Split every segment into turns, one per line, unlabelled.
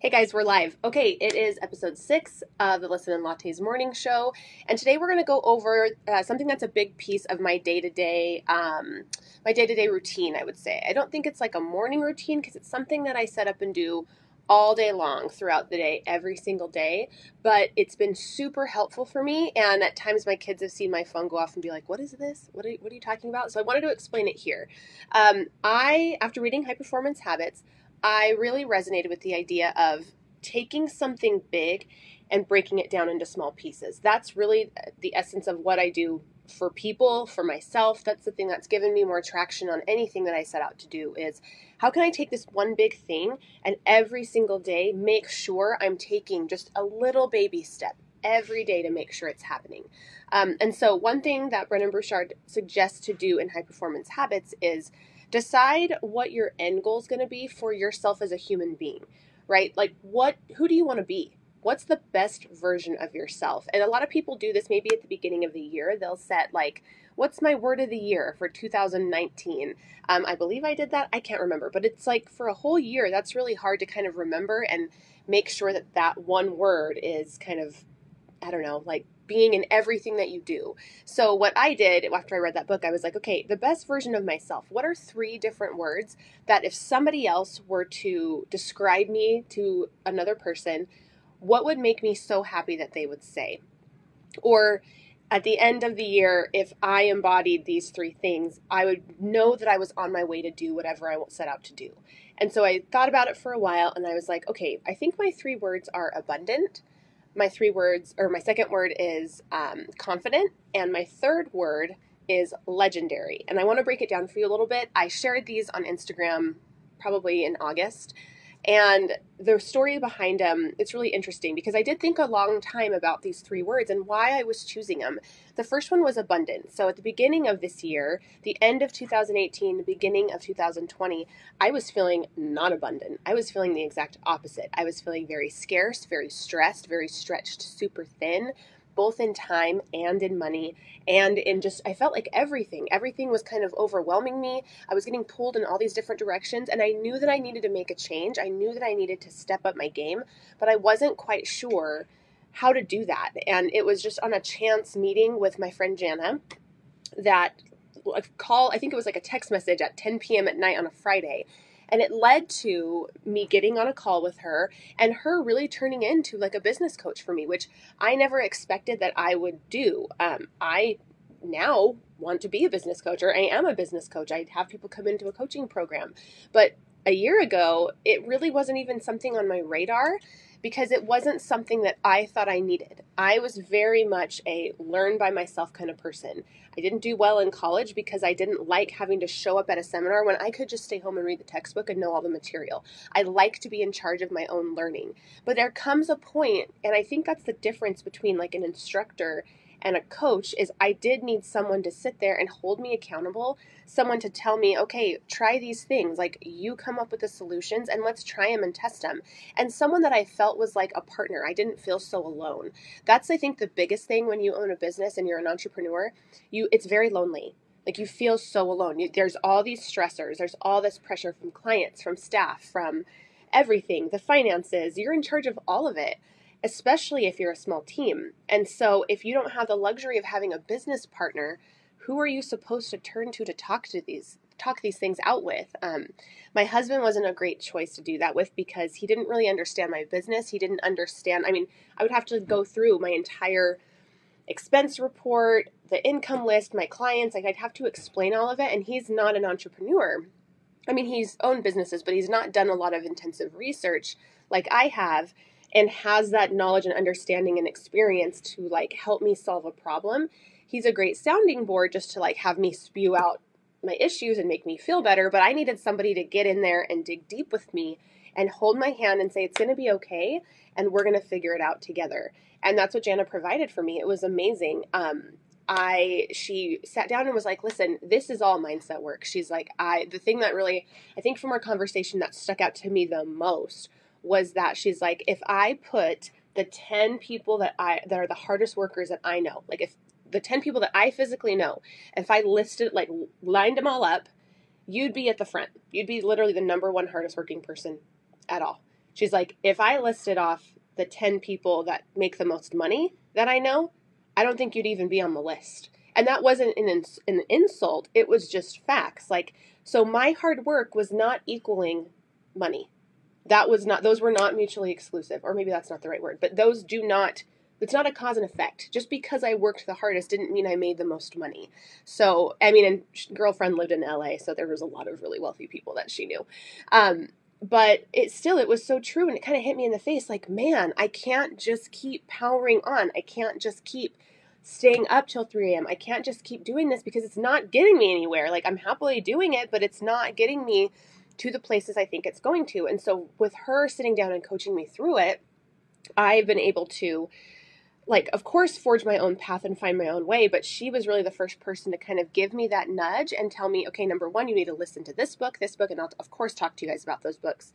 Hey guys, we're live. Okay, it is episode six of the Listen and Lattes morning show, and today we're going to go over uh, something that's a big piece of my day to day, my day to day routine. I would say I don't think it's like a morning routine because it's something that I set up and do all day long throughout the day, every single day. But it's been super helpful for me, and at times my kids have seen my phone go off and be like, "What is this? What are, what are you talking about?" So I wanted to explain it here. Um, I, after reading High Performance Habits I really resonated with the idea of taking something big and breaking it down into small pieces. That's really the essence of what I do for people, for myself. That's the thing that's given me more traction on anything that I set out to do is how can I take this one big thing and every single day make sure I'm taking just a little baby step every day to make sure it's happening. Um, and so, one thing that Brendon Burchard suggests to do in high performance habits is decide what your end goal is going to be for yourself as a human being, right? Like, what, who do you want to be? What's the best version of yourself? And a lot of people do this maybe at the beginning of the year. They'll set, like, what's my word of the year for 2019? Um, I believe I did that. I can't remember, but it's like for a whole year, that's really hard to kind of remember and make sure that that one word is kind of, I don't know, like being in everything that you do. So, what I did after I read that book, I was like, okay, the best version of myself. What are three different words that if somebody else were to describe me to another person, what would make me so happy that they would say? Or at the end of the year, if I embodied these three things, I would know that I was on my way to do whatever I set out to do. And so I thought about it for a while and I was like, okay, I think my three words are abundant, my three words, or my second word is um, confident, and my third word is legendary. And I want to break it down for you a little bit. I shared these on Instagram probably in August. And the story behind them, it's really interesting because I did think a long time about these three words and why I was choosing them. The first one was abundance. So at the beginning of this year, the end of 2018, the beginning of 2020, I was feeling not abundant. I was feeling the exact opposite. I was feeling very scarce, very stressed, very stretched, super thin both in time and in money and in just I felt like everything everything was kind of overwhelming me. I was getting pulled in all these different directions and I knew that I needed to make a change. I knew that I needed to step up my game, but I wasn't quite sure how to do that. And it was just on a chance meeting with my friend Jana that a call, I think it was like a text message at 10 p.m. at night on a Friday and it led to me getting on a call with her and her really turning into like a business coach for me, which I never expected that I would do. Um, I now want to be a business coach or I am a business coach. I have people come into a coaching program. But a year ago, it really wasn't even something on my radar because it wasn't something that I thought I needed. I was very much a learn by myself kind of person. I didn't do well in college because I didn't like having to show up at a seminar when I could just stay home and read the textbook and know all the material. I like to be in charge of my own learning. But there comes a point, and I think that's the difference between like an instructor and a coach is I did need someone to sit there and hold me accountable, someone to tell me, okay, try these things. Like you come up with the solutions and let's try them and test them. And someone that I felt was like a partner. I didn't feel so alone. That's I think the biggest thing when you own a business and you're an entrepreneur. You it's very lonely. Like you feel so alone. You, there's all these stressors. There's all this pressure from clients, from staff, from everything, the finances. You're in charge of all of it especially if you're a small team. And so, if you don't have the luxury of having a business partner, who are you supposed to turn to to talk to these talk these things out with? Um, my husband wasn't a great choice to do that with because he didn't really understand my business. He didn't understand. I mean, I would have to go through my entire expense report, the income list, my clients. Like I'd have to explain all of it, and he's not an entrepreneur. I mean, he's owned businesses, but he's not done a lot of intensive research like I have and has that knowledge and understanding and experience to like help me solve a problem, he's a great sounding board just to like have me spew out my issues and make me feel better. But I needed somebody to get in there and dig deep with me and hold my hand and say, it's going to be okay and we're going to figure it out together. And that's what Jana provided for me. It was amazing. Um, I she sat down and was like, "Listen, this is all mindset work." She's like, "I the thing that really I think from our conversation that stuck out to me the most was that she's like, if I put the 10 people that I that are the hardest workers that I know, like if the 10 people that I physically know, if I listed like lined them all up, you'd be at the front. You'd be literally the number one hardest working person at all. She's like, if I listed off the 10 people that make the most money that I know, I don't think you'd even be on the list. And that wasn't an, ins- an insult, it was just facts. Like, so my hard work was not equaling money. That was not, those were not mutually exclusive, or maybe that's not the right word, but those do not it's not a cause and effect. Just because I worked the hardest didn't mean I made the most money. So, I mean, and girlfriend lived in LA, so there was a lot of really wealthy people that she knew. Um, but it still, it was so true, and it kind of hit me in the face like, man, I can't just keep powering on. I can't just keep staying up till 3 a.m. I can't just keep doing this because it's not getting me anywhere. Like, I'm happily doing it, but it's not getting me to the places I think it's going to. And so, with her sitting down and coaching me through it, I've been able to like of course forge my own path and find my own way but she was really the first person to kind of give me that nudge and tell me okay number one you need to listen to this book this book and i'll of course talk to you guys about those books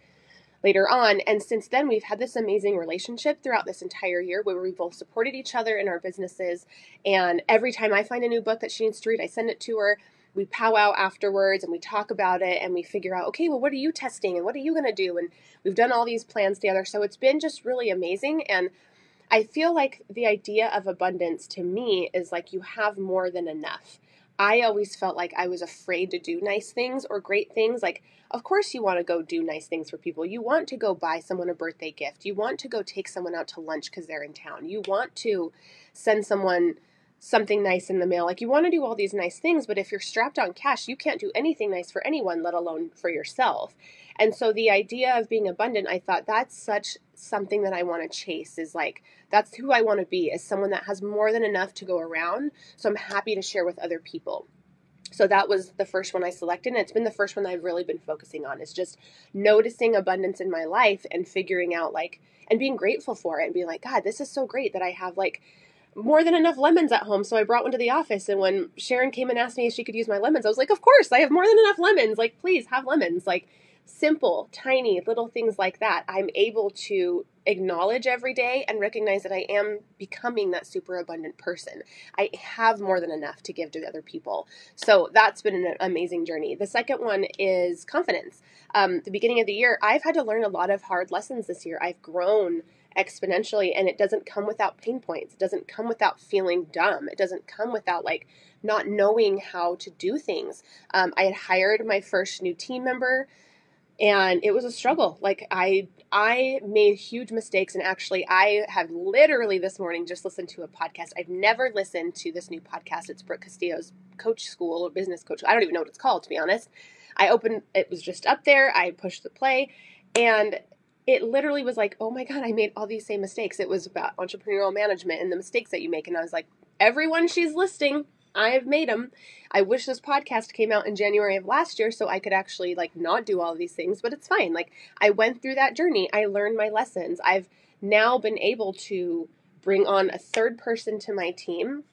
later on. And since then we've had this amazing relationship throughout this entire year where we both supported each other in our businesses. And every time i find a new book that she needs to read i send it to her we powwow afterwards and we talk about it and we figure out okay well what are you testing and what are you going to do and we've done all these plans together so it's been just really amazing and I feel like the idea of abundance to me is like you have more than enough. I always felt like I was afraid to do nice things or great things. Like, of course, you want to go do nice things for people. You want to go buy someone a birthday gift. You want to go take someone out to lunch because they're in town. You want to send someone something nice in the mail. Like, you want to do all these nice things, but if you're strapped on cash, you can't do anything nice for anyone, let alone for yourself. And so, the idea of being abundant, I thought that's such something that I want to chase is like that's who I want to be is someone that has more than enough to go around. So I'm happy to share with other people. So that was the first one I selected, and it's been the first one I've really been focusing on. Is just noticing abundance in my life and figuring out like and being grateful for it and being like, God, this is so great that I have like more than enough lemons at home. So I brought one to the office. And when Sharon came and asked me if she could use my lemons, I was like, Of course, I have more than enough lemons. Like, please have lemons. Like, simple, tiny, little things like that, I'm able to acknowledge every day and recognize that I am becoming that super abundant person. I have more than enough to give to other people. So that's been an amazing journey. The second one is confidence. Um, the beginning of the year, I've had to learn a lot of hard lessons this year. I've grown exponentially and it doesn't come without pain points. It doesn't come without feeling dumb. It doesn't come without like not knowing how to do things. Um, I had hired my first new team member and it was a struggle like i i made huge mistakes and actually i have literally this morning just listened to a podcast i've never listened to this new podcast it's brooke castillo's coach school or business coach i don't even know what it's called to be honest i opened it was just up there i pushed the play and it literally was like oh my god i made all these same mistakes it was about entrepreneurial management and the mistakes that you make and i was like everyone she's listing I have made them. I wish this podcast came out in January of last year so I could actually like not do all these things, but it's fine. Like I went through that journey. I learned my lessons. I've now been able to bring on a third person to my team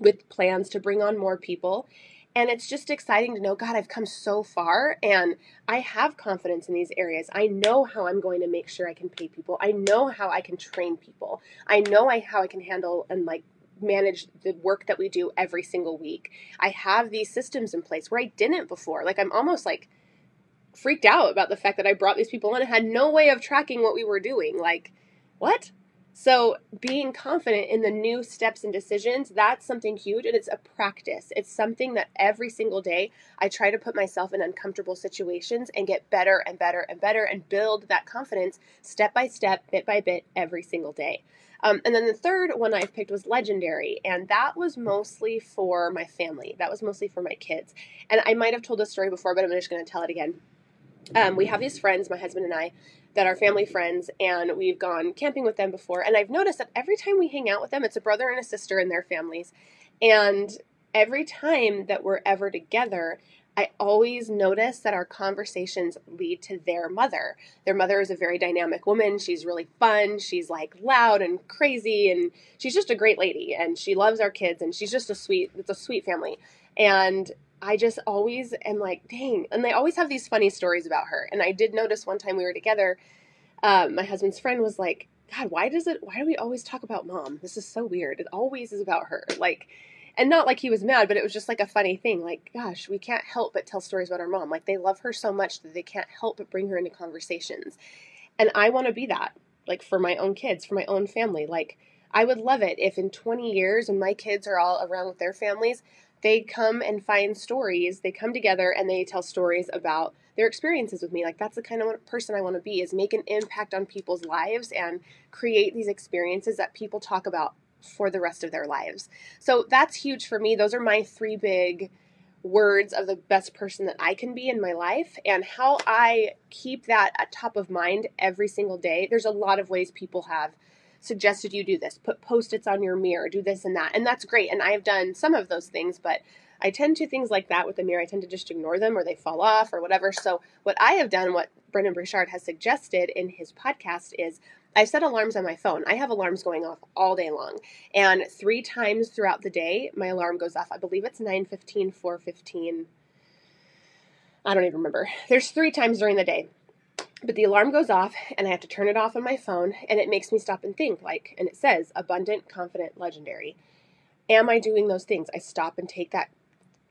with plans to bring on more people. And it's just exciting to know, God, I've come so far and I have confidence in these areas. I know how I'm going to make sure I can pay people. I know how I can train people. I know I, how I can handle and like manage the work that we do every single week. I have these systems in place where I didn't before. Like I'm almost like freaked out about the fact that I brought these people in and had no way of tracking what we were doing. Like, what? So, being confident in the new steps and decisions, that's something huge. And it's a practice. It's something that every single day I try to put myself in uncomfortable situations and get better and better and better and build that confidence step by step, bit by bit, every single day. Um, and then the third one I've picked was Legendary, and that was mostly for my family. That was mostly for my kids. And I might have told this story before, but I'm just going to tell it again. Um, we have these friends, my husband and I, that are family friends, and we've gone camping with them before. And I've noticed that every time we hang out with them, it's a brother and a sister and their families. And every time that we're ever together, I always notice that our conversations lead to their mother. Their mother is a very dynamic woman. She's really fun. She's like loud and crazy and she's just a great lady and she loves our kids and she's just a sweet it's a sweet family. And I just always am like, dang. And they always have these funny stories about her. And I did notice one time we were together, um, my husband's friend was like, God, why does it why do we always talk about mom? This is so weird. It always is about her. Like and not like he was mad, but it was just like a funny thing. Like, gosh, we can't help but tell stories about our mom. Like, they love her so much that they can't help but bring her into conversations. And I want to be that, like for my own kids, for my own family. Like, I would love it if in 20 years, when my kids are all around with their families, they come and find stories. They come together and they tell stories about their experiences with me. Like that's the kind of person I want to be is make an impact on people's lives and create these experiences that people talk about for the rest of their lives. So that's huge for me. Those are my three big words of the best person that I can be in my life and how I keep that at top of mind every single day. There's a lot of ways people have suggested you do this, put post its on your mirror, do this and that. And that's great. And I've done some of those things, but I tend to things like that with the mirror. I tend to just ignore them or they fall off or whatever. So, what I have done, what Brendon Burchard has suggested in his podcast is I set alarms on my phone. I have alarms going off all day long. And three times throughout the day, my alarm goes off. I believe it's 9:15, 4:15. I don't even remember. There's three times during the day but the alarm goes off and I have to turn it off on my phone and it makes me stop and think like and it says abundant, confident, legendary. Am I doing those things? I stop and take that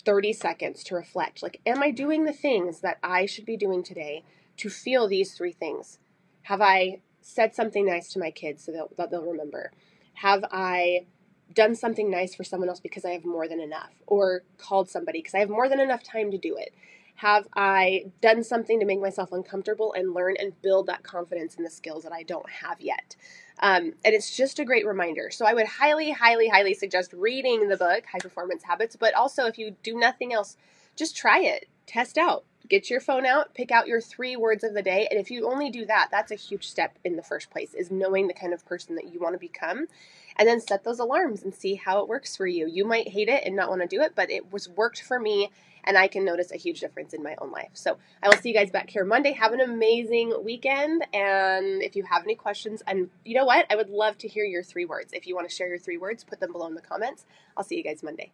30 seconds to reflect. Like am I doing the things that I should be doing today to feel these three things? Have I said something nice to my kids so they'll, that they'll remember? Have I done something nice for someone else because I have more than enough or called somebody because I have more than enough time to do it? Have I done something to make myself uncomfortable and learn and build that confidence in the skills that I don't have yet? Um, and it's just a great reminder. So I would highly, highly, highly suggest reading the book, High Performance Habits, but also if you do nothing else, just try it, test out. Get your phone out, pick out your three words of the day, and if you only do that, that's a huge step in the first place, is knowing the kind of person that you want to become. And then set those alarms and see how it works for you. You might hate it and not want to do it, but it was worked for me and I can notice a huge difference in my own life. So I will see you guys back here Monday. Have an amazing weekend. And if you have any questions, and you know what? I would love to hear your three words. If you want to share your three words, put them below in the comments. I'll see you guys Monday.